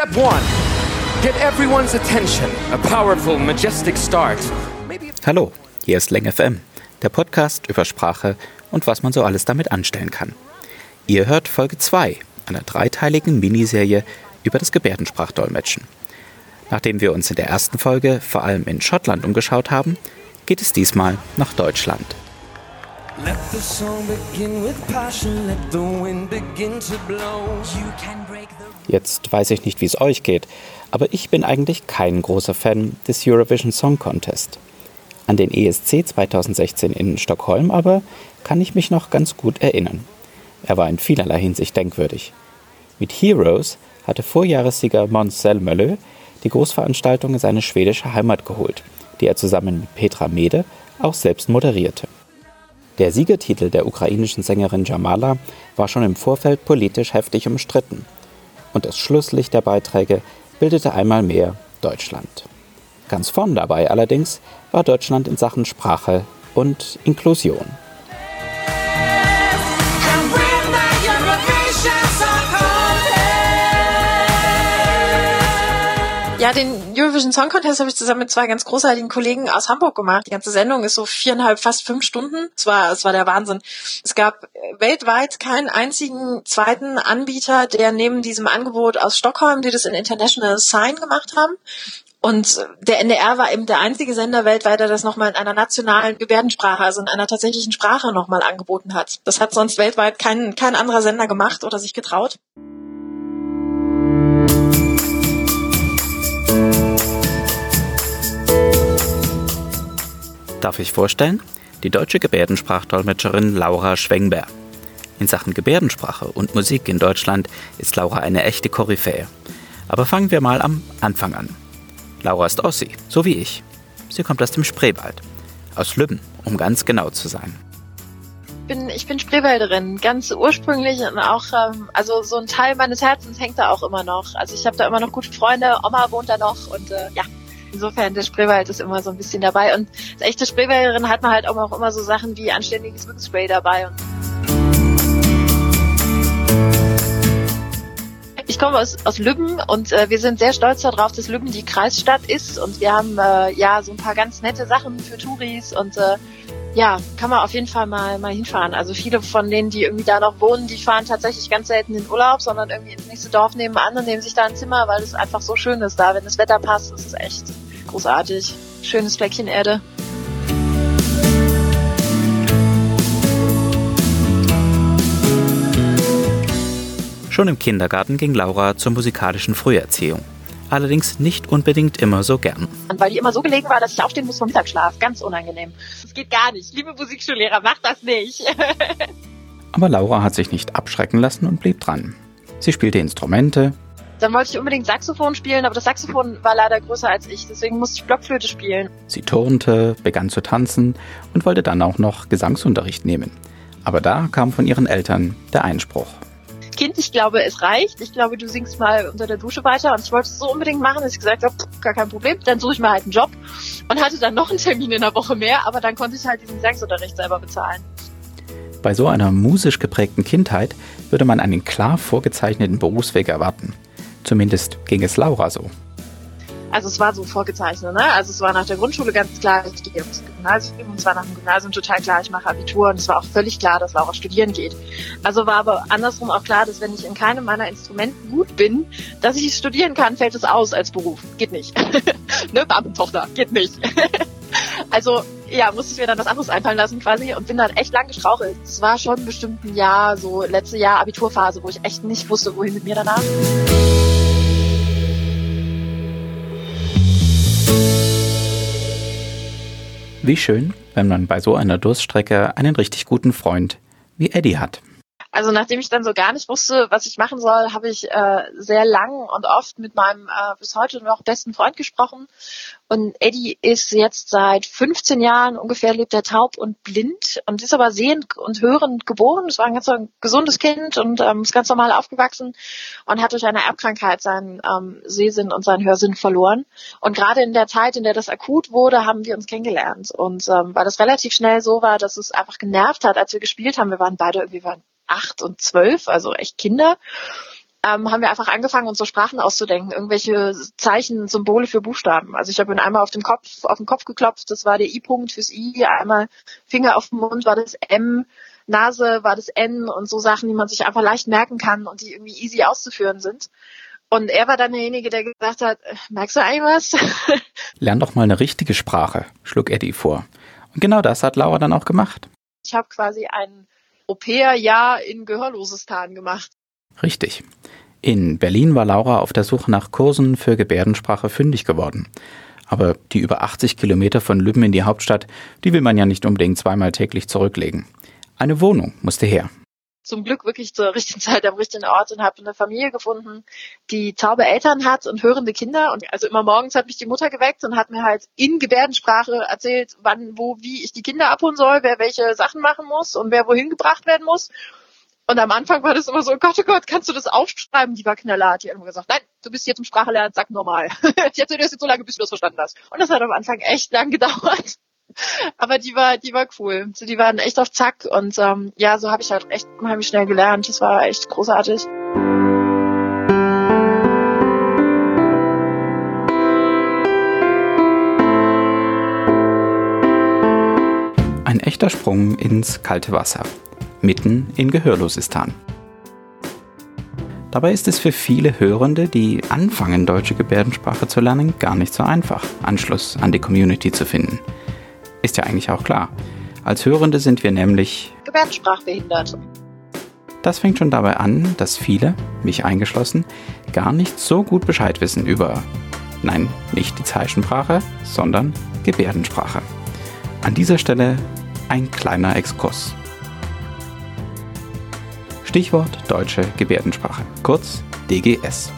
Step one. Get everyone's attention. A powerful, majestic start. Hallo, hier ist Leng FM, der Podcast über Sprache und was man so alles damit anstellen kann. Ihr hört Folge 2 einer dreiteiligen Miniserie über das Gebärdensprachdolmetschen. Nachdem wir uns in der ersten Folge vor allem in Schottland umgeschaut haben, geht es diesmal nach Deutschland. Jetzt weiß ich nicht, wie es euch geht, aber ich bin eigentlich kein großer Fan des Eurovision Song Contest. An den ESC 2016 in Stockholm aber kann ich mich noch ganz gut erinnern. Er war in vielerlei Hinsicht denkwürdig. Mit Heroes hatte Vorjahressieger Måns Zelmerlöw die Großveranstaltung in seine schwedische Heimat geholt, die er zusammen mit Petra Mede auch selbst moderierte. Der Siegertitel der ukrainischen Sängerin Jamala war schon im Vorfeld politisch heftig umstritten. Und das Schlusslicht der Beiträge bildete einmal mehr Deutschland. Ganz vorn dabei allerdings war Deutschland in Sachen Sprache und Inklusion. Ja, den Eurovision Song Contest habe ich zusammen mit zwei ganz großartigen Kollegen aus Hamburg gemacht. Die ganze Sendung ist so viereinhalb, fast fünf Stunden. Es war, es war der Wahnsinn. Es gab weltweit keinen einzigen zweiten Anbieter, der neben diesem Angebot aus Stockholm, die das in International Sign gemacht haben, und der NDR war eben der einzige Sender weltweit, der das nochmal in einer nationalen Gebärdensprache, also in einer tatsächlichen Sprache nochmal angeboten hat. Das hat sonst weltweit kein, kein anderer Sender gemacht oder sich getraut. Darf ich vorstellen? Die deutsche Gebärdensprachdolmetscherin Laura Schwengber. In Sachen Gebärdensprache und Musik in Deutschland ist Laura eine echte Koryphäe. Aber fangen wir mal am Anfang an. Laura ist Ossi, so wie ich. Sie kommt aus dem Spreewald. Aus Lübben, um ganz genau zu sein. Bin, ich bin Spreewälderin, ganz ursprünglich und auch, ähm, also so ein Teil meines Herzens hängt da auch immer noch. Also ich habe da immer noch gute Freunde, Oma wohnt da noch und äh, ja, Insofern, der Spreewald ist immer so ein bisschen dabei. Und als echte Spreewälderin hat man halt auch immer so Sachen wie anständiges Mückenspray dabei. Ich komme aus, aus Lübben und äh, wir sind sehr stolz darauf, dass Lübben die Kreisstadt ist und wir haben äh, ja so ein paar ganz nette Sachen für Touris und äh, ja, kann man auf jeden Fall mal, mal hinfahren. Also viele von denen, die irgendwie da noch wohnen, die fahren tatsächlich ganz selten in Urlaub, sondern irgendwie ins nächste Dorf nebenan und nehmen sich da ein Zimmer, weil es einfach so schön ist da. Wenn das Wetter passt, ist es echt großartig. Schönes Fleckchen Erde. Schon im Kindergarten ging Laura zur musikalischen Früherziehung allerdings nicht unbedingt immer so gern. Weil die immer so gelegen war, dass ich aufstehen muss vom Mittagsschlaf. Ganz unangenehm. Das geht gar nicht. Liebe Musikschullehrer, macht das nicht. Aber Laura hat sich nicht abschrecken lassen und blieb dran. Sie spielte Instrumente. Dann wollte ich unbedingt Saxophon spielen, aber das Saxophon war leider größer als ich, deswegen musste ich Blockflöte spielen. Sie turnte, begann zu tanzen und wollte dann auch noch Gesangsunterricht nehmen. Aber da kam von ihren Eltern der Einspruch. Kind, ich glaube, es reicht. Ich glaube, du singst mal unter der Dusche weiter. Und ich wollte es so unbedingt machen, dass ich gesagt habe, gar kein Problem, dann suche ich mir halt einen Job. Und hatte dann noch einen Termin in der Woche mehr, aber dann konnte ich halt diesen Gesangsunterricht selber bezahlen. Bei so einer musisch geprägten Kindheit würde man einen klar vorgezeichneten Berufsweg erwarten. Zumindest ging es Laura so. Also es war so vorgezeichnet, ne? Also es war nach der Grundschule ganz klar, ich gehe aufs Gymnasium und es war nach dem Gymnasium total klar, ich mache Abitur und es war auch völlig klar, dass Laura studieren geht. Also war aber andersrum auch klar, dass wenn ich in keinem meiner Instrumenten gut bin, dass ich studieren kann, fällt es aus als Beruf. Geht nicht. ne, Beamtentochter, geht nicht. also ja, musste ich mir dann was anderes einfallen lassen quasi und bin dann echt lang gestrauchelt. Es war schon bestimmt ein Jahr, so letzte Jahr Abiturphase, wo ich echt nicht wusste, wohin mit mir danach. Wie schön, wenn man bei so einer Durststrecke einen richtig guten Freund wie Eddie hat. Also nachdem ich dann so gar nicht wusste, was ich machen soll, habe ich äh, sehr lang und oft mit meinem äh, bis heute noch besten Freund gesprochen. Und Eddie ist jetzt seit 15 Jahren ungefähr lebt er taub und blind und ist aber sehend und hörend geboren. Das war ein ganz ein gesundes Kind und ähm, ist ganz normal aufgewachsen und hat durch eine Erbkrankheit seinen ähm, Sehsinn und seinen Hörsinn verloren. Und gerade in der Zeit, in der das akut wurde, haben wir uns kennengelernt. Und ähm, weil das relativ schnell so war, dass es einfach genervt hat, als wir gespielt haben. Wir waren beide irgendwie waren acht und zwölf, also echt Kinder. ähm, haben wir einfach angefangen, uns so Sprachen auszudenken, irgendwelche Zeichen, Symbole für Buchstaben. Also ich habe ihn einmal auf den Kopf, auf den Kopf geklopft, das war der I-Punkt fürs I, einmal Finger auf den Mund war das M, Nase war das N und so Sachen, die man sich einfach leicht merken kann und die irgendwie easy auszuführen sind. Und er war dann derjenige, der gesagt hat, äh, merkst du eigentlich was? Lern doch mal eine richtige Sprache, schlug Eddie vor. Und genau das hat Laura dann auch gemacht. Ich habe quasi ein Au-pair-Jahr in Gehörlosistan gemacht. Richtig. In Berlin war Laura auf der Suche nach Kursen für Gebärdensprache fündig geworden. Aber die über 80 Kilometer von Lübben in die Hauptstadt, die will man ja nicht unbedingt zweimal täglich zurücklegen. Eine Wohnung musste her. Zum Glück wirklich zur richtigen Zeit am richtigen Ort und habe eine Familie gefunden, die taube Eltern hat und hörende Kinder. Und also immer morgens hat mich die Mutter geweckt und hat mir halt in Gebärdensprache erzählt, wann, wo, wie ich die Kinder abholen soll, wer welche Sachen machen muss und wer wohin gebracht werden muss. Und am Anfang war das immer so, Gott, oh Gott, kannst du das aufschreiben? Die war knallhart. Die hat immer gesagt, nein, du bist hier zum Sprachelernen, sag normal. ich erzähle dir das jetzt so lange, bis du das verstanden hast. Und das hat am Anfang echt lang gedauert. Aber die war, die war cool. So, die waren echt auf Zack und ähm, ja, so habe ich halt echt unheimlich schnell gelernt. Das war echt großartig. Ein echter Sprung ins kalte Wasser mitten in Gehörlosistan. Dabei ist es für viele Hörende, die anfangen, deutsche Gebärdensprache zu lernen, gar nicht so einfach, Anschluss an die Community zu finden. Ist ja eigentlich auch klar. Als Hörende sind wir nämlich Gebärdensprachbehindert. Das fängt schon dabei an, dass viele, mich eingeschlossen, gar nicht so gut Bescheid wissen über, nein, nicht die Zeichensprache, sondern Gebärdensprache. An dieser Stelle ein kleiner Exkurs. Stichwort deutsche Gebärdensprache, kurz DGS.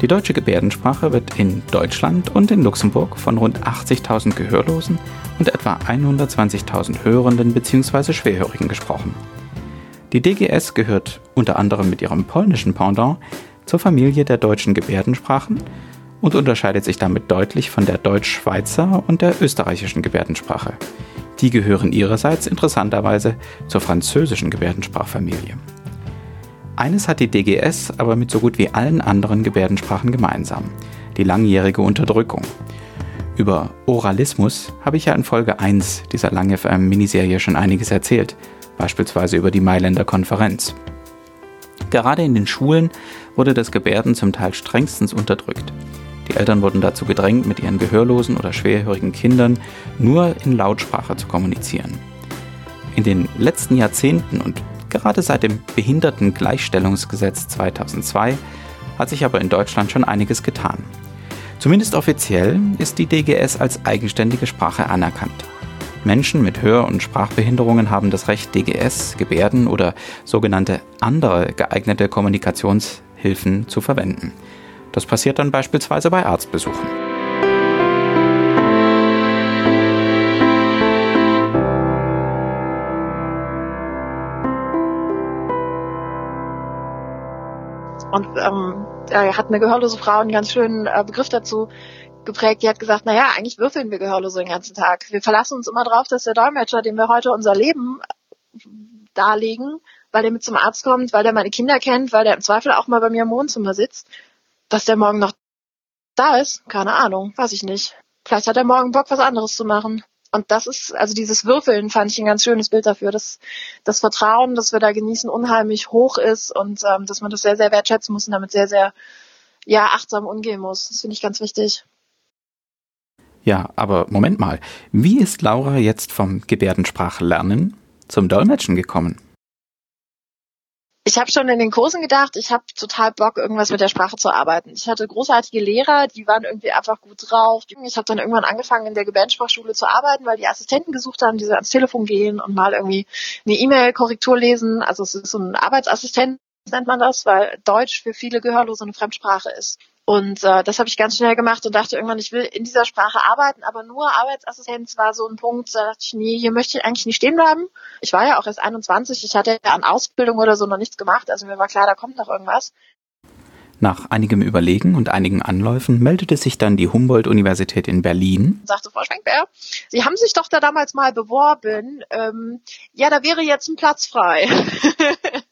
Die deutsche Gebärdensprache wird in Deutschland und in Luxemburg von rund 80.000 Gehörlosen und etwa 120.000 Hörenden bzw. Schwerhörigen gesprochen. Die DGS gehört unter anderem mit ihrem polnischen Pendant zur Familie der deutschen Gebärdensprachen und unterscheidet sich damit deutlich von der Deutsch-Schweizer und der österreichischen Gebärdensprache. Die gehören ihrerseits interessanterweise zur französischen Gebärdensprachfamilie. Eines hat die DGS aber mit so gut wie allen anderen Gebärdensprachen gemeinsam, die langjährige Unterdrückung. Über Oralismus habe ich ja in Folge 1 dieser lange Miniserie schon einiges erzählt, beispielsweise über die Mailänder Konferenz. Gerade in den Schulen wurde das Gebärden zum Teil strengstens unterdrückt. Die Eltern wurden dazu gedrängt, mit ihren gehörlosen oder schwerhörigen Kindern nur in Lautsprache zu kommunizieren. In den letzten Jahrzehnten und Gerade seit dem Behindertengleichstellungsgesetz 2002 hat sich aber in Deutschland schon einiges getan. Zumindest offiziell ist die DGS als eigenständige Sprache anerkannt. Menschen mit Hör- und Sprachbehinderungen haben das Recht, DGS, Gebärden oder sogenannte andere geeignete Kommunikationshilfen zu verwenden. Das passiert dann beispielsweise bei Arztbesuchen. Und ähm, er hat eine gehörlose Frau einen ganz schönen äh, Begriff dazu geprägt. Die hat gesagt, naja, eigentlich würfeln wir Gehörlose den ganzen Tag. Wir verlassen uns immer drauf, dass der Dolmetscher, dem wir heute unser Leben darlegen, weil der mit zum Arzt kommt, weil der meine Kinder kennt, weil der im Zweifel auch mal bei mir im Wohnzimmer sitzt, dass der morgen noch da ist. Keine Ahnung, weiß ich nicht. Vielleicht hat er morgen Bock, was anderes zu machen. Und das ist, also dieses Würfeln fand ich ein ganz schönes Bild dafür, dass das Vertrauen, das wir da genießen, unheimlich hoch ist und ähm, dass man das sehr, sehr wertschätzen muss und damit sehr, sehr ja, achtsam umgehen muss. Das finde ich ganz wichtig. Ja, aber Moment mal. Wie ist Laura jetzt vom Gebärdensprachlernen zum Dolmetschen gekommen? Ich habe schon in den Kursen gedacht, ich habe total Bock, irgendwas mit der Sprache zu arbeiten. Ich hatte großartige Lehrer, die waren irgendwie einfach gut drauf. Ich habe dann irgendwann angefangen, in der Gebärdensprachschule zu arbeiten, weil die Assistenten gesucht haben, die so ans Telefon gehen und mal irgendwie eine E-Mail-Korrektur lesen. Also es ist so ein Arbeitsassistent, nennt man das, weil Deutsch für viele Gehörlose eine Fremdsprache ist. Und äh, das habe ich ganz schnell gemacht und dachte irgendwann, ich will in dieser Sprache arbeiten, aber nur Arbeitsassistenz war so ein Punkt, da dachte ich, nee, hier möchte ich eigentlich nicht stehen bleiben. Ich war ja auch erst 21, ich hatte ja an Ausbildung oder so noch nichts gemacht, also mir war klar, da kommt noch irgendwas. Nach einigem Überlegen und einigen Anläufen meldete sich dann die Humboldt-Universität in Berlin. Sagte Frau Schwenkbär, Sie haben sich doch da damals mal beworben. Ähm, ja, da wäre jetzt ein Platz frei.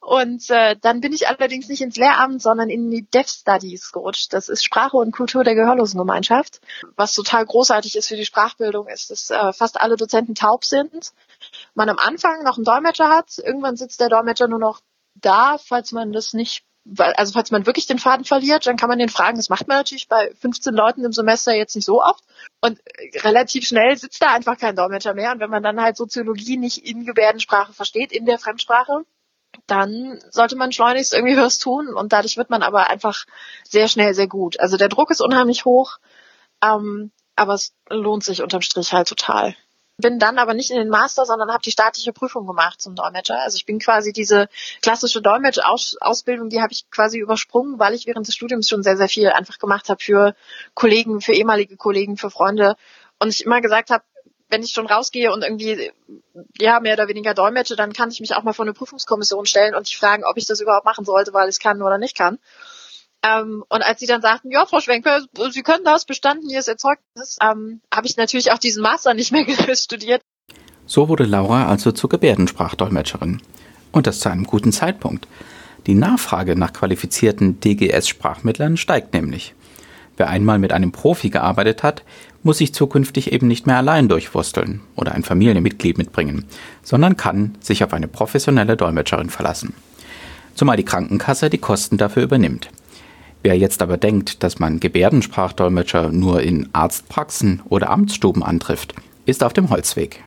Und äh, dann bin ich allerdings nicht ins Lehramt, sondern in die Deaf Studies gerutscht. Das ist Sprache und Kultur der Gehörlosengemeinschaft. Was total großartig ist für die Sprachbildung, ist, dass äh, fast alle Dozenten taub sind. Man am Anfang noch einen Dolmetscher hat, irgendwann sitzt der Dolmetscher nur noch da, falls man das nicht also falls man wirklich den Faden verliert, dann kann man den fragen. Das macht man natürlich bei 15 Leuten im Semester jetzt nicht so oft. Und relativ schnell sitzt da einfach kein Dolmetscher mehr. Und wenn man dann halt Soziologie nicht in Gebärdensprache versteht, in der Fremdsprache, dann sollte man schleunigst irgendwie was tun und dadurch wird man aber einfach sehr schnell sehr gut. Also der Druck ist unheimlich hoch, ähm, aber es lohnt sich unterm Strich halt total. Bin dann aber nicht in den Master, sondern habe die staatliche Prüfung gemacht zum Dolmetscher. Also ich bin quasi diese klassische Dolmetsch-Ausbildung, die habe ich quasi übersprungen, weil ich während des Studiums schon sehr, sehr viel einfach gemacht habe für Kollegen, für ehemalige Kollegen, für Freunde. Und ich immer gesagt habe, wenn ich schon rausgehe und irgendwie ja mehr oder weniger dolmetsche, dann kann ich mich auch mal vor eine Prüfungskommission stellen und die fragen, ob ich das überhaupt machen sollte, weil ich es kann oder nicht kann. Ähm, und als sie dann sagten, ja, Frau Schwenker, Sie können das, bestanden, Ihr Zeugnis, ähm, habe ich natürlich auch diesen Master nicht mehr studiert. So wurde Laura also zur Gebärdensprachdolmetscherin. Und das zu einem guten Zeitpunkt. Die Nachfrage nach qualifizierten DGS-Sprachmittlern steigt nämlich. Wer einmal mit einem Profi gearbeitet hat, muss sich zukünftig eben nicht mehr allein durchwursteln oder ein Familienmitglied mitbringen, sondern kann sich auf eine professionelle Dolmetscherin verlassen. Zumal die Krankenkasse die Kosten dafür übernimmt. Wer jetzt aber denkt, dass man Gebärdensprachdolmetscher nur in Arztpraxen oder Amtsstuben antrifft, ist auf dem Holzweg.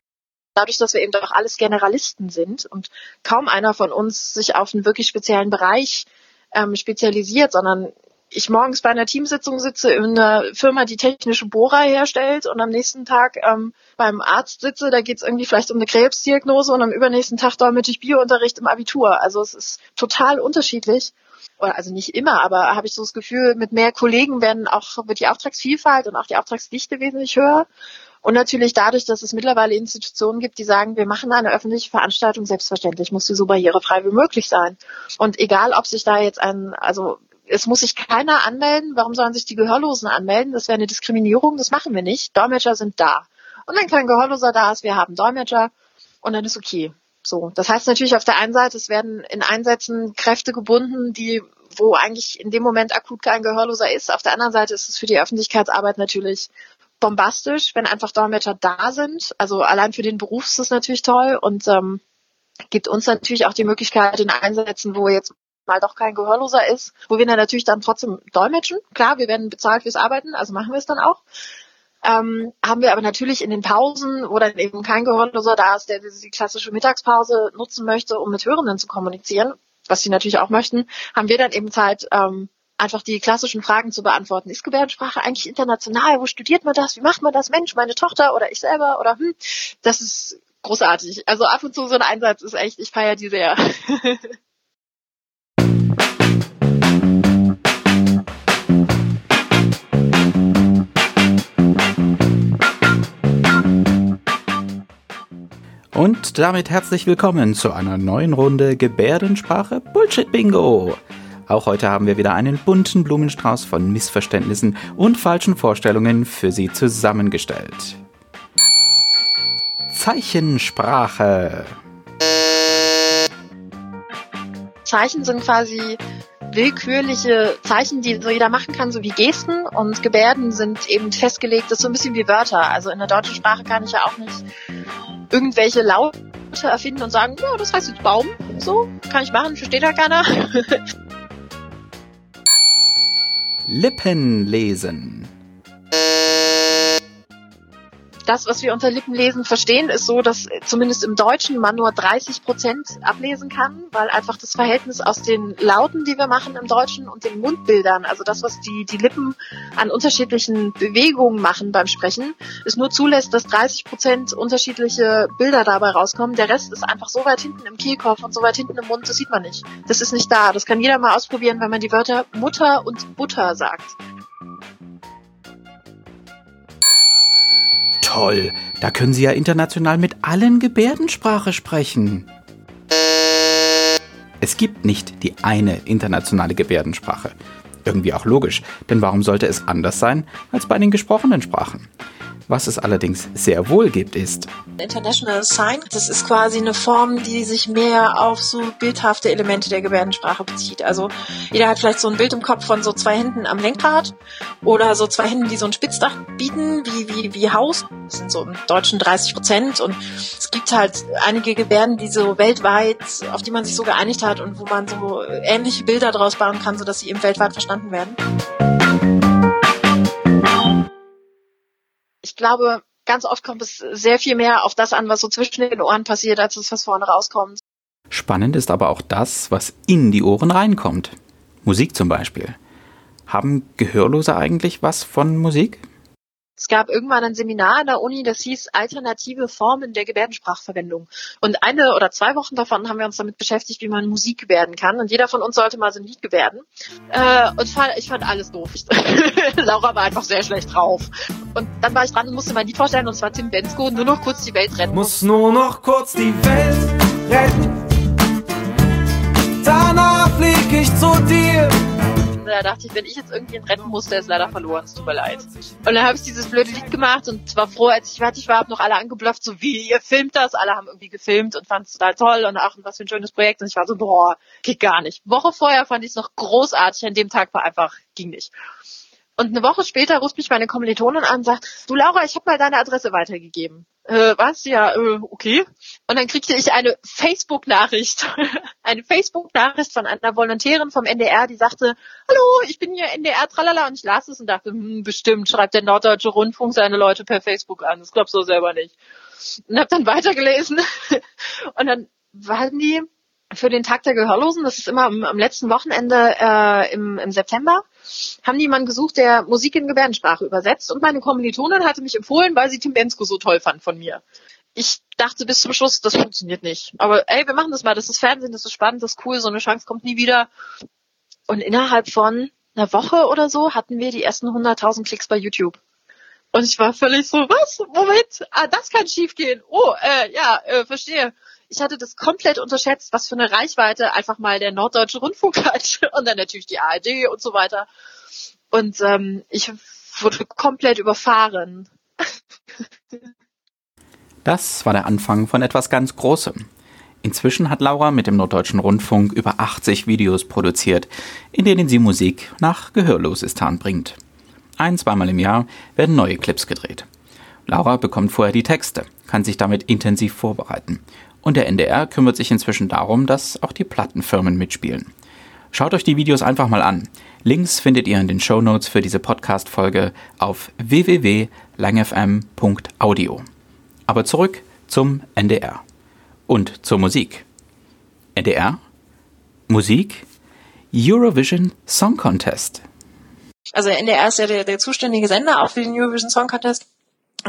Dadurch, dass wir eben doch alles Generalisten sind und kaum einer von uns sich auf einen wirklich speziellen Bereich ähm, spezialisiert, sondern ich morgens bei einer Teamsitzung sitze in einer Firma, die technische Bohrer herstellt und am nächsten Tag ähm, beim Arzt sitze, da geht es irgendwie vielleicht um eine Krebsdiagnose und am übernächsten Tag dolmetsche ich Biounterricht im Abitur. Also es ist total unterschiedlich. Also nicht immer, aber habe ich so das Gefühl, mit mehr Kollegen werden auch, wird die Auftragsvielfalt und auch die Auftragsdichte wesentlich höher. Und natürlich dadurch, dass es mittlerweile Institutionen gibt, die sagen, wir machen eine öffentliche Veranstaltung, selbstverständlich muss sie so barrierefrei wie möglich sein. Und egal, ob sich da jetzt ein, also es muss sich keiner anmelden. Warum sollen sich die Gehörlosen anmelden? Das wäre eine Diskriminierung. Das machen wir nicht. Dolmetscher sind da. Und wenn kein Gehörloser da ist, wir haben Dolmetscher und dann ist okay. So. Das heißt natürlich auf der einen Seite, es werden in Einsätzen Kräfte gebunden, die, wo eigentlich in dem Moment akut kein Gehörloser ist. Auf der anderen Seite ist es für die Öffentlichkeitsarbeit natürlich bombastisch, wenn einfach Dolmetscher da sind. Also allein für den Beruf ist das natürlich toll und ähm, gibt uns natürlich auch die Möglichkeit in Einsätzen, wo jetzt mal doch kein Gehörloser ist, wo wir dann natürlich dann trotzdem dolmetschen. Klar, wir werden bezahlt fürs Arbeiten, also machen wir es dann auch. Ähm, haben wir aber natürlich in den Pausen, wo dann eben kein Gehörloser da ist, der die klassische Mittagspause nutzen möchte, um mit Hörenden zu kommunizieren, was sie natürlich auch möchten, haben wir dann eben Zeit, ähm, einfach die klassischen Fragen zu beantworten. Ist Gebärdensprache eigentlich international? Wo studiert man das? Wie macht man das? Mensch, meine Tochter oder ich selber oder hm? Das ist großartig. Also ab und zu so ein Einsatz ist echt, ich feiere die sehr. Und damit herzlich willkommen zu einer neuen Runde Gebärdensprache Bullshit Bingo. Auch heute haben wir wieder einen bunten Blumenstrauß von Missverständnissen und falschen Vorstellungen für Sie zusammengestellt. Zeichensprache. Zeichen sind quasi willkürliche Zeichen, die so jeder machen kann, so wie Gesten und Gebärden sind eben festgelegt, das ist so ein bisschen wie Wörter. Also in der deutschen Sprache kann ich ja auch nicht irgendwelche Laute erfinden und sagen, ja, das heißt jetzt Baum. So, kann ich machen, versteht ja keiner. Lippen lesen das, was wir unter Lippenlesen verstehen, ist so, dass zumindest im Deutschen man nur 30 Prozent ablesen kann, weil einfach das Verhältnis aus den Lauten, die wir machen im Deutschen und den Mundbildern, also das, was die, die Lippen an unterschiedlichen Bewegungen machen beim Sprechen, es nur zulässt, dass 30 Prozent unterschiedliche Bilder dabei rauskommen. Der Rest ist einfach so weit hinten im Kehlkopf und so weit hinten im Mund, das sieht man nicht. Das ist nicht da. Das kann jeder mal ausprobieren, wenn man die Wörter Mutter und Butter sagt. Toll, da können Sie ja international mit allen Gebärdensprache sprechen. Es gibt nicht die eine internationale Gebärdensprache. Irgendwie auch logisch, denn warum sollte es anders sein als bei den gesprochenen Sprachen? Was es allerdings sehr wohl gibt, ist International Sign. Das ist quasi eine Form, die sich mehr auf so bildhafte Elemente der Gebärdensprache bezieht. Also jeder hat vielleicht so ein Bild im Kopf von so zwei Händen am Lenkrad oder so zwei Händen, die so ein Spitzdach bieten, wie, wie, wie Haus. Das sind so im Deutschen 30 Prozent. Und es gibt halt einige Gebärden, die so weltweit, auf die man sich so geeinigt hat und wo man so ähnliche Bilder draus bauen kann, sodass sie eben weltweit verstanden werden. Ich glaube, ganz oft kommt es sehr viel mehr auf das an, was so zwischen den Ohren passiert, als was vorne rauskommt. Spannend ist aber auch das, was in die Ohren reinkommt. Musik zum Beispiel. Haben Gehörlose eigentlich was von Musik? Es gab irgendwann ein Seminar an der Uni, das hieß Alternative Formen der Gebärdensprachverwendung. Und eine oder zwei Wochen davon haben wir uns damit beschäftigt, wie man Musik gebärden kann. Und jeder von uns sollte mal so ein Lied gebärden. Äh, und ich fand alles doof. Laura war einfach sehr schlecht drauf. Und dann war ich dran und musste mein Lied vorstellen, und zwar Tim Bensko, nur noch kurz die Welt retten. Muss nur noch kurz die Welt retten. Danach flieg ich zu dir da dachte ich, wenn ich jetzt irgendwen retten muss, der ist leider verloren, es tut mir leid. Und dann habe ich dieses blöde Lied gemacht und war froh, als ich fertig war, habe noch alle angeblufft, so wie, ihr filmt das, alle haben irgendwie gefilmt und fanden es total toll und ach, was für ein schönes Projekt und ich war so, boah, geht gar nicht. Woche vorher fand ich es noch großartig, an dem Tag war einfach, ging nicht. Und eine Woche später ruft mich meine Kommilitonin an und sagt, du Laura, ich habe mal deine Adresse weitergegeben. Äh, was? Ja, äh, okay. Und dann kriegte ich eine Facebook-Nachricht. eine Facebook-Nachricht von einer Volontärin vom NDR, die sagte, hallo, ich bin hier NDR, tralala. Und ich las es und dachte, hm, bestimmt schreibt der Norddeutsche Rundfunk seine Leute per Facebook an. Das glaubst du selber nicht. Und habe dann weitergelesen. und dann waren die für den Tag der Gehörlosen, das ist immer am, am letzten Wochenende äh, im, im September, haben die jemanden gesucht, der Musik in Gebärdensprache übersetzt. Und meine Kommilitonin hatte mich empfohlen, weil sie Tim Bensko so toll fand von mir. Ich dachte bis zum Schluss, das funktioniert nicht. Aber ey, wir machen das mal. Das ist Fernsehen, das ist spannend, das ist cool, so eine Chance kommt nie wieder. Und innerhalb von einer Woche oder so hatten wir die ersten 100.000 Klicks bei YouTube. Und ich war völlig so, was? Moment, ah, das kann schiefgehen. Oh, äh, ja, äh, verstehe ich hatte das komplett unterschätzt, was für eine Reichweite einfach mal der Norddeutsche Rundfunk hat und dann natürlich die ARD und so weiter. Und ähm, ich wurde komplett überfahren. Das war der Anfang von etwas ganz Großem. Inzwischen hat Laura mit dem Norddeutschen Rundfunk über 80 Videos produziert, in denen sie Musik nach Gehörlosistan bringt. Ein-, zweimal im Jahr werden neue Clips gedreht. Laura bekommt vorher die Texte, kann sich damit intensiv vorbereiten und der NDR kümmert sich inzwischen darum, dass auch die Plattenfirmen mitspielen. Schaut euch die Videos einfach mal an. Links findet ihr in den Show Notes für diese Podcast-Folge auf www.langfm.audio. Aber zurück zum NDR. Und zur Musik. NDR? Musik? Eurovision Song Contest. Also NDR ist ja der, der zuständige Sender auch für den Eurovision Song Contest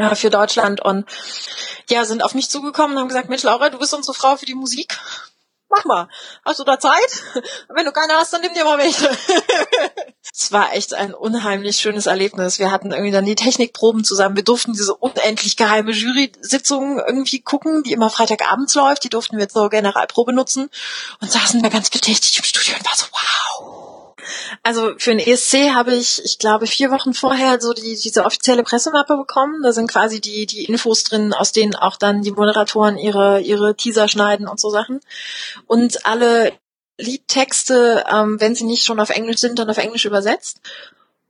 äh, für Deutschland und ja, sind auf mich zugekommen und haben gesagt, Mensch, Laura, du bist unsere Frau für die Musik. Mach mal. Hast du da Zeit? Wenn du keine hast, dann nimm dir mal welche. es war echt ein unheimlich schönes Erlebnis. Wir hatten irgendwie dann die Technikproben zusammen. Wir durften diese unendlich geheime Jury-Sitzung irgendwie gucken, die immer Freitagabends läuft. Die durften wir zur Generalprobe nutzen und saßen da ganz bedächtig im Studio und war so, wow also für den ESC habe ich, ich glaube, vier Wochen vorher so die, diese offizielle Pressemappe bekommen. Da sind quasi die, die Infos drin, aus denen auch dann die Moderatoren ihre, ihre Teaser schneiden und so Sachen. Und alle Liedtexte, ähm, wenn sie nicht schon auf Englisch sind, dann auf Englisch übersetzt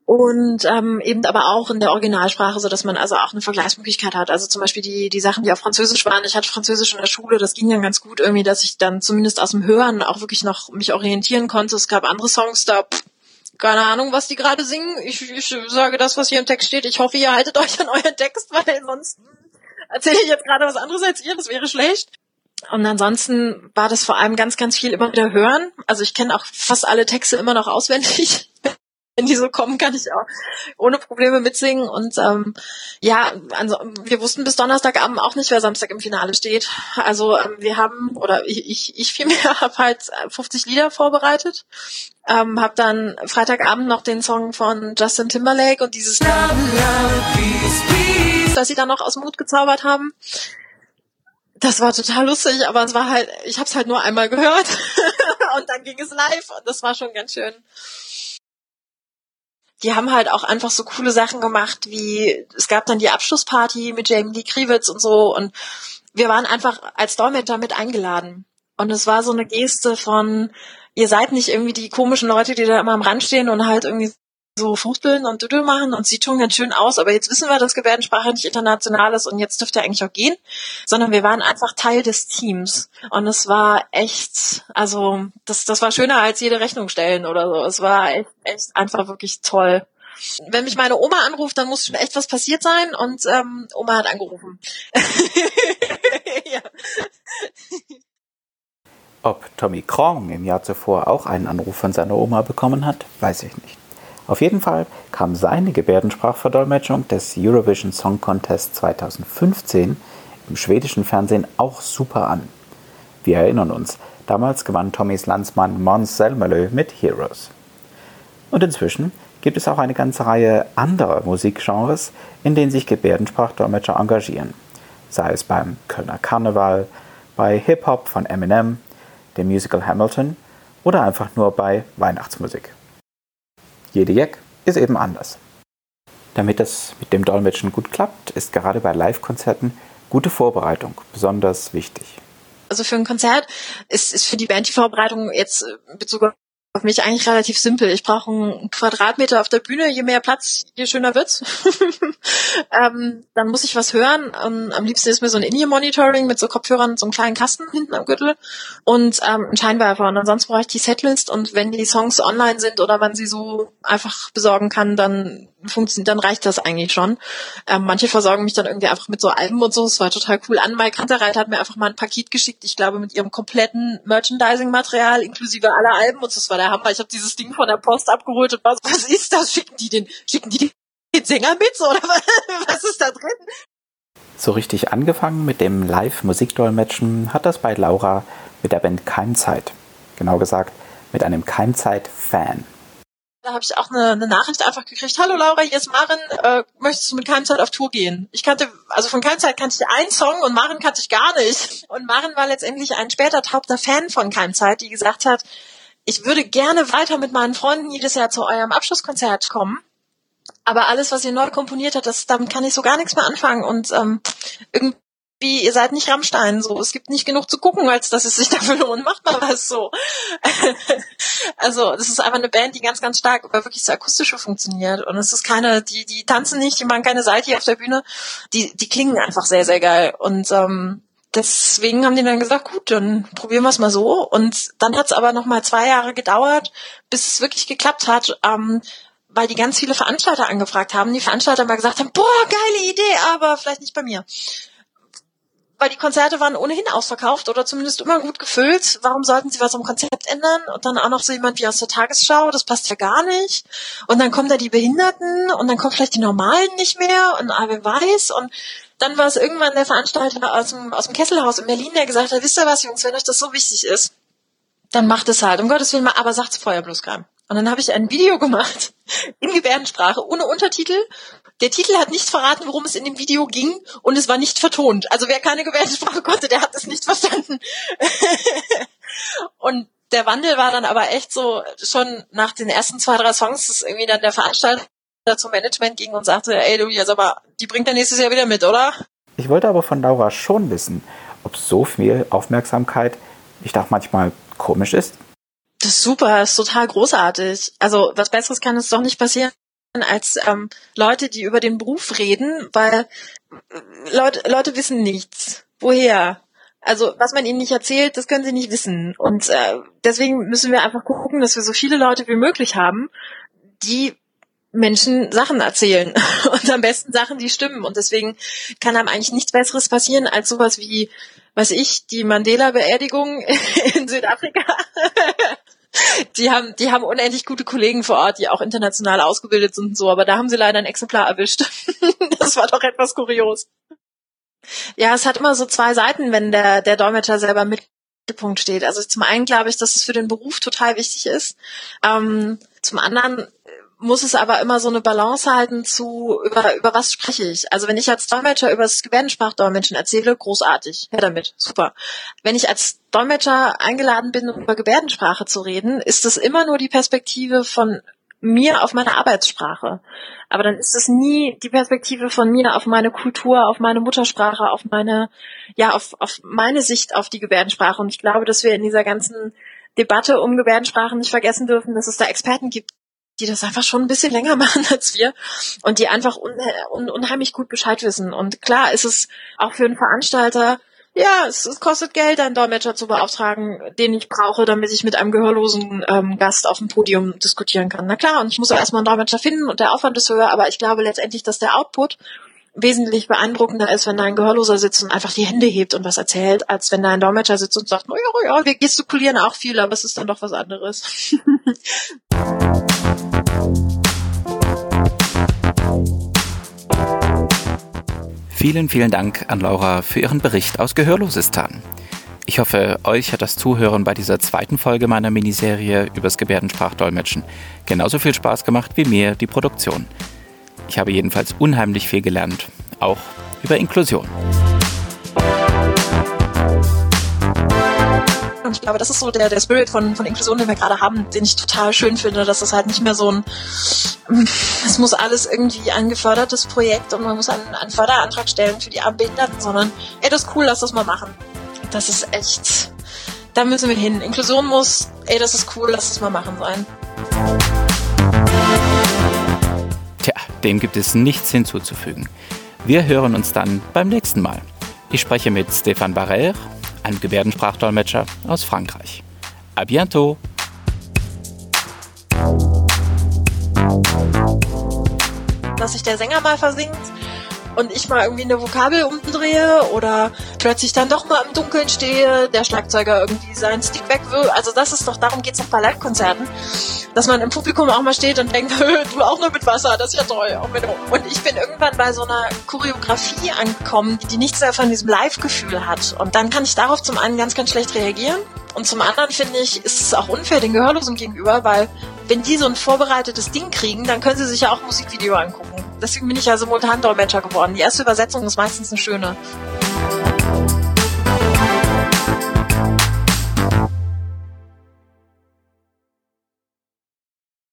und ähm, eben aber auch in der Originalsprache, so dass man also auch eine Vergleichsmöglichkeit hat. Also zum Beispiel die die Sachen, die auf Französisch waren. Ich hatte Französisch in der Schule, das ging dann ganz gut irgendwie, dass ich dann zumindest aus dem Hören auch wirklich noch mich orientieren konnte. Es gab andere Songs da. Pff, keine Ahnung, was die gerade singen. Ich, ich sage das, was hier im Text steht. Ich hoffe, ihr haltet euch an euren Text, weil sonst erzähle ich jetzt gerade was anderes als ihr. Das wäre schlecht. Und ansonsten war das vor allem ganz, ganz viel immer wieder hören. Also ich kenne auch fast alle Texte immer noch auswendig wenn die so kommen, kann ich auch ohne Probleme mitsingen. Und ähm, ja, also wir wussten bis Donnerstagabend auch nicht, wer Samstag im Finale steht. Also ähm, wir haben, oder ich, ich, ich vielmehr habe halt 50 Lieder vorbereitet. Ähm, habe dann Freitagabend noch den Song von Justin Timberlake und dieses Love, Love, peace, peace, das sie dann noch aus dem Mut gezaubert haben. Das war total lustig, aber es war halt, ich habe es halt nur einmal gehört und dann ging es live und das war schon ganz schön die haben halt auch einfach so coole Sachen gemacht, wie es gab dann die Abschlussparty mit Jamie Lee Kriewitz und so und wir waren einfach als Dolmetscher mit eingeladen. Und es war so eine Geste von, ihr seid nicht irgendwie die komischen Leute, die da immer am Rand stehen und halt irgendwie so fuchteln und Düdel machen und sie tun ganz schön aus, aber jetzt wissen wir, dass Gebärdensprache nicht international ist und jetzt dürfte eigentlich auch gehen, sondern wir waren einfach Teil des Teams und es war echt, also das, das war schöner als jede Rechnung stellen oder so. Es war echt, echt einfach wirklich toll. Wenn mich meine Oma anruft, dann muss schon echt was passiert sein und ähm, Oma hat angerufen. ja. Ob Tommy Krong im Jahr zuvor auch einen Anruf von seiner Oma bekommen hat, weiß ich nicht. Auf jeden Fall kam seine Gebärdensprachverdolmetschung des Eurovision Song Contest 2015 im schwedischen Fernsehen auch super an. Wir erinnern uns, damals gewann Tommys Landsmann Måns Zelmerlöw mit Heroes. Und inzwischen gibt es auch eine ganze Reihe anderer Musikgenres, in denen sich Gebärdensprachdolmetscher engagieren. Sei es beim Kölner Karneval, bei Hip-Hop von Eminem, dem Musical Hamilton oder einfach nur bei Weihnachtsmusik. Jede Jack ist eben anders. Damit das mit dem Dolmetschen gut klappt, ist gerade bei Live-Konzerten gute Vorbereitung besonders wichtig. Also für ein Konzert ist, ist für die Band die Vorbereitung jetzt in Bezug auf mich eigentlich relativ simpel. Ich brauche einen Quadratmeter auf der Bühne. Je mehr Platz, je schöner wird's. ähm, dann muss ich was hören. Ähm, am liebsten ist mir so ein In-Ear-Monitoring mit so Kopfhörern so einem kleinen Kasten hinten am Gürtel und ähm, ein Scheinwerfer. Und ansonsten brauche ich die Setlist. Und wenn die Songs online sind oder man sie so einfach besorgen kann, dann funktioniert, dann reicht das eigentlich schon. Ähm, manche versorgen mich dann irgendwie einfach mit so Alben und so. Es war total cool. Anne Kantereit hat mir einfach mal ein Paket geschickt. Ich glaube mit ihrem kompletten Merchandising-Material inklusive aller Alben und das war der Hammer. Ich habe dieses Ding von der Post abgeholt und was, was ist das? Schicken die den, schicken die den Sänger mit oder was ist da drin? So richtig angefangen mit dem Live-Musikdolmetschen hat das bei Laura mit der Band Keimzeit. Genau gesagt, mit einem Keimzeit-Fan. Da habe ich auch eine, eine Nachricht einfach gekriegt. Hallo Laura, hier ist Maren. Äh, möchtest du mit Keimzeit auf Tour gehen? Ich kannte, also von Keimzeit kannte ich einen Song und Maren kannte ich gar nicht. Und Maren war letztendlich ein später taubter Fan von Keimzeit, die gesagt hat, ich würde gerne weiter mit meinen Freunden jedes Jahr zu eurem Abschlusskonzert kommen. Aber alles, was ihr neu komponiert habt, das, damit kann ich so gar nichts mehr anfangen. Und ähm, irgendwie wie, ihr seid nicht Rammstein, so. Es gibt nicht genug zu gucken, als dass es sich dafür lohnt. Macht mal was so. also, das ist einfach eine Band, die ganz, ganz stark über wirklich so akustische funktioniert. Und es ist keine, die, die tanzen nicht, die machen keine Seite auf der Bühne. Die, die klingen einfach sehr, sehr geil. Und, ähm, deswegen haben die dann gesagt, gut, dann probieren wir es mal so. Und dann hat es aber noch mal zwei Jahre gedauert, bis es wirklich geklappt hat. Ähm, weil die ganz viele Veranstalter angefragt haben, die Veranstalter mal gesagt haben, boah, geile Idee, aber vielleicht nicht bei mir weil die Konzerte waren ohnehin ausverkauft oder zumindest immer gut gefüllt. Warum sollten sie was am Konzept ändern? Und dann auch noch so jemand wie aus der Tagesschau, das passt ja gar nicht. Und dann kommen da die Behinderten und dann kommen vielleicht die Normalen nicht mehr und ah, wer weiß. Und dann war es irgendwann der Veranstalter aus dem, aus dem Kesselhaus in Berlin, der gesagt hat, wisst ihr was, Jungs, wenn euch das so wichtig ist, dann macht es halt. Um Gottes Willen aber sagt's vorher bloß keinem. Und dann habe ich ein Video gemacht in Gebärdensprache ohne Untertitel. Der Titel hat nicht verraten, worum es in dem Video ging und es war nicht vertont. Also wer keine Gebärdensprache konnte, der hat es nicht verstanden. und der Wandel war dann aber echt so schon nach den ersten zwei, drei Songs, dass irgendwie dann der Veranstalter zum Management ging und sagte, ey du, jetzt aber, die bringt er nächstes Jahr wieder mit, oder? Ich wollte aber von Laura schon wissen, ob so viel Aufmerksamkeit nicht auch manchmal komisch ist. Das ist super, ist total großartig. Also was Besseres kann es doch nicht passieren als ähm, Leute, die über den Beruf reden, weil äh, Leute, Leute wissen nichts. Woher? Also was man ihnen nicht erzählt, das können sie nicht wissen. Und äh, deswegen müssen wir einfach gucken, dass wir so viele Leute wie möglich haben, die Menschen Sachen erzählen und am besten Sachen, die stimmen. Und deswegen kann einem eigentlich nichts Besseres passieren als sowas wie, was ich, die Mandela-Beerdigung in Südafrika. die haben, die haben unendlich gute Kollegen vor Ort, die auch international ausgebildet sind und so, aber da haben sie leider ein Exemplar erwischt. das war doch etwas kurios. Ja, es hat immer so zwei Seiten, wenn der, der Dolmetscher selber mit Mittelpunkt steht. Also zum einen glaube ich, dass es für den Beruf total wichtig ist. Ähm, zum anderen muss es aber immer so eine Balance halten zu, über, über was spreche ich. Also wenn ich als Dolmetscher über das Gebärdensprachdolmetschen erzähle, großartig, her damit, super. Wenn ich als Dolmetscher eingeladen bin, um über Gebärdensprache zu reden, ist es immer nur die Perspektive von mir auf meine Arbeitssprache. Aber dann ist es nie die Perspektive von mir auf meine Kultur, auf meine Muttersprache, auf meine, ja, auf, auf meine Sicht auf die Gebärdensprache. Und ich glaube, dass wir in dieser ganzen Debatte um Gebärdensprachen nicht vergessen dürfen, dass es da Experten gibt, die das einfach schon ein bisschen länger machen als wir und die einfach un un unheimlich gut Bescheid wissen. Und klar ist es auch für einen Veranstalter, ja, es, es, kostet Geld, einen Dolmetscher zu beauftragen, den ich brauche, damit ich mit einem gehörlosen ähm, Gast auf dem Podium diskutieren kann. Na klar, und ich muss auch erstmal einen Dolmetscher finden und der Aufwand ist höher, aber ich glaube letztendlich, dass der Output wesentlich beeindruckender ist, wenn da ein Gehörloser sitzt und einfach die Hände hebt und was erzählt, als wenn da ein Dolmetscher sitzt und sagt, oh ja, ja, wir gestikulieren auch viel, aber es ist dann doch was anderes. Vielen, vielen Dank an Laura für ihren Bericht aus Gehörlosistan. Ich hoffe, euch hat das Zuhören bei dieser zweiten Folge meiner Miniserie übers Gebärdensprachdolmetschen genauso viel Spaß gemacht wie mir die Produktion. Ich habe jedenfalls unheimlich viel gelernt, auch über Inklusion. Und ich glaube, das ist so der, der Spirit von, von Inklusion, den wir gerade haben, den ich total schön finde, dass es halt nicht mehr so ein, es muss alles irgendwie ein gefördertes Projekt und man muss einen, einen Förderantrag stellen für die armen Behinderten, sondern, ey, das ist cool, lass das mal machen. Das ist echt, da müssen wir hin. Inklusion muss, ey, das ist cool, lass das mal machen sein. Dem gibt es nichts hinzuzufügen. Wir hören uns dann beim nächsten Mal. Ich spreche mit Stéphane Barrère, einem Gebärdensprachdolmetscher aus Frankreich. A bientôt! Dass sich der Sänger mal versingt und ich mal irgendwie eine Vokabel umdrehe oder plötzlich dann doch mal im Dunkeln stehe, der Schlagzeuger irgendwie seinen Stick weg will. Also das ist doch, darum geht's doch bei Live-Konzerten, dass man im Publikum auch mal steht und denkt, du auch nur mit Wasser, das ist ja toll. Und ich bin irgendwann bei so einer Choreografie angekommen, die nichts mehr von diesem Live-Gefühl hat. Und dann kann ich darauf zum einen ganz, ganz schlecht reagieren und zum anderen finde ich, ist es auch unfair den Gehörlosen gegenüber, weil wenn die so ein vorbereitetes Ding kriegen, dann können sie sich ja auch Musikvideo angucken. Deswegen bin ich ja Simultandolmetscher geworden. Die erste Übersetzung ist meistens eine schöne.